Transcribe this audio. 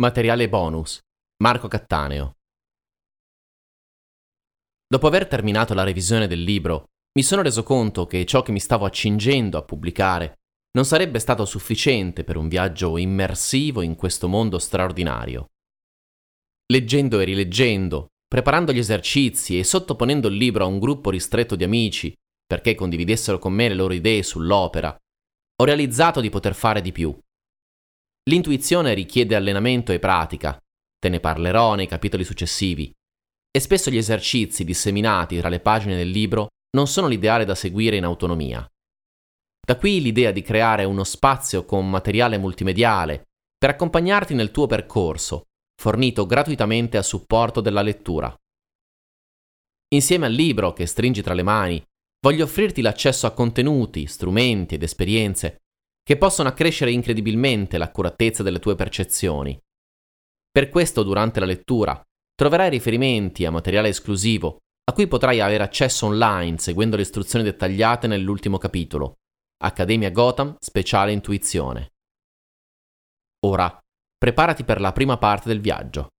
Materiale bonus. Marco Cattaneo. Dopo aver terminato la revisione del libro, mi sono reso conto che ciò che mi stavo accingendo a pubblicare non sarebbe stato sufficiente per un viaggio immersivo in questo mondo straordinario. Leggendo e rileggendo, preparando gli esercizi e sottoponendo il libro a un gruppo ristretto di amici perché condividessero con me le loro idee sull'opera, ho realizzato di poter fare di più L'intuizione richiede allenamento e pratica, te ne parlerò nei capitoli successivi, e spesso gli esercizi disseminati tra le pagine del libro non sono l'ideale da seguire in autonomia. Da qui l'idea di creare uno spazio con materiale multimediale per accompagnarti nel tuo percorso, fornito gratuitamente a supporto della lettura. Insieme al libro che stringi tra le mani, voglio offrirti l'accesso a contenuti, strumenti ed esperienze che possono accrescere incredibilmente l'accuratezza delle tue percezioni. Per questo durante la lettura troverai riferimenti a materiale esclusivo a cui potrai avere accesso online seguendo le istruzioni dettagliate nell'ultimo capitolo, Accademia Gotham Speciale Intuizione. Ora, preparati per la prima parte del viaggio.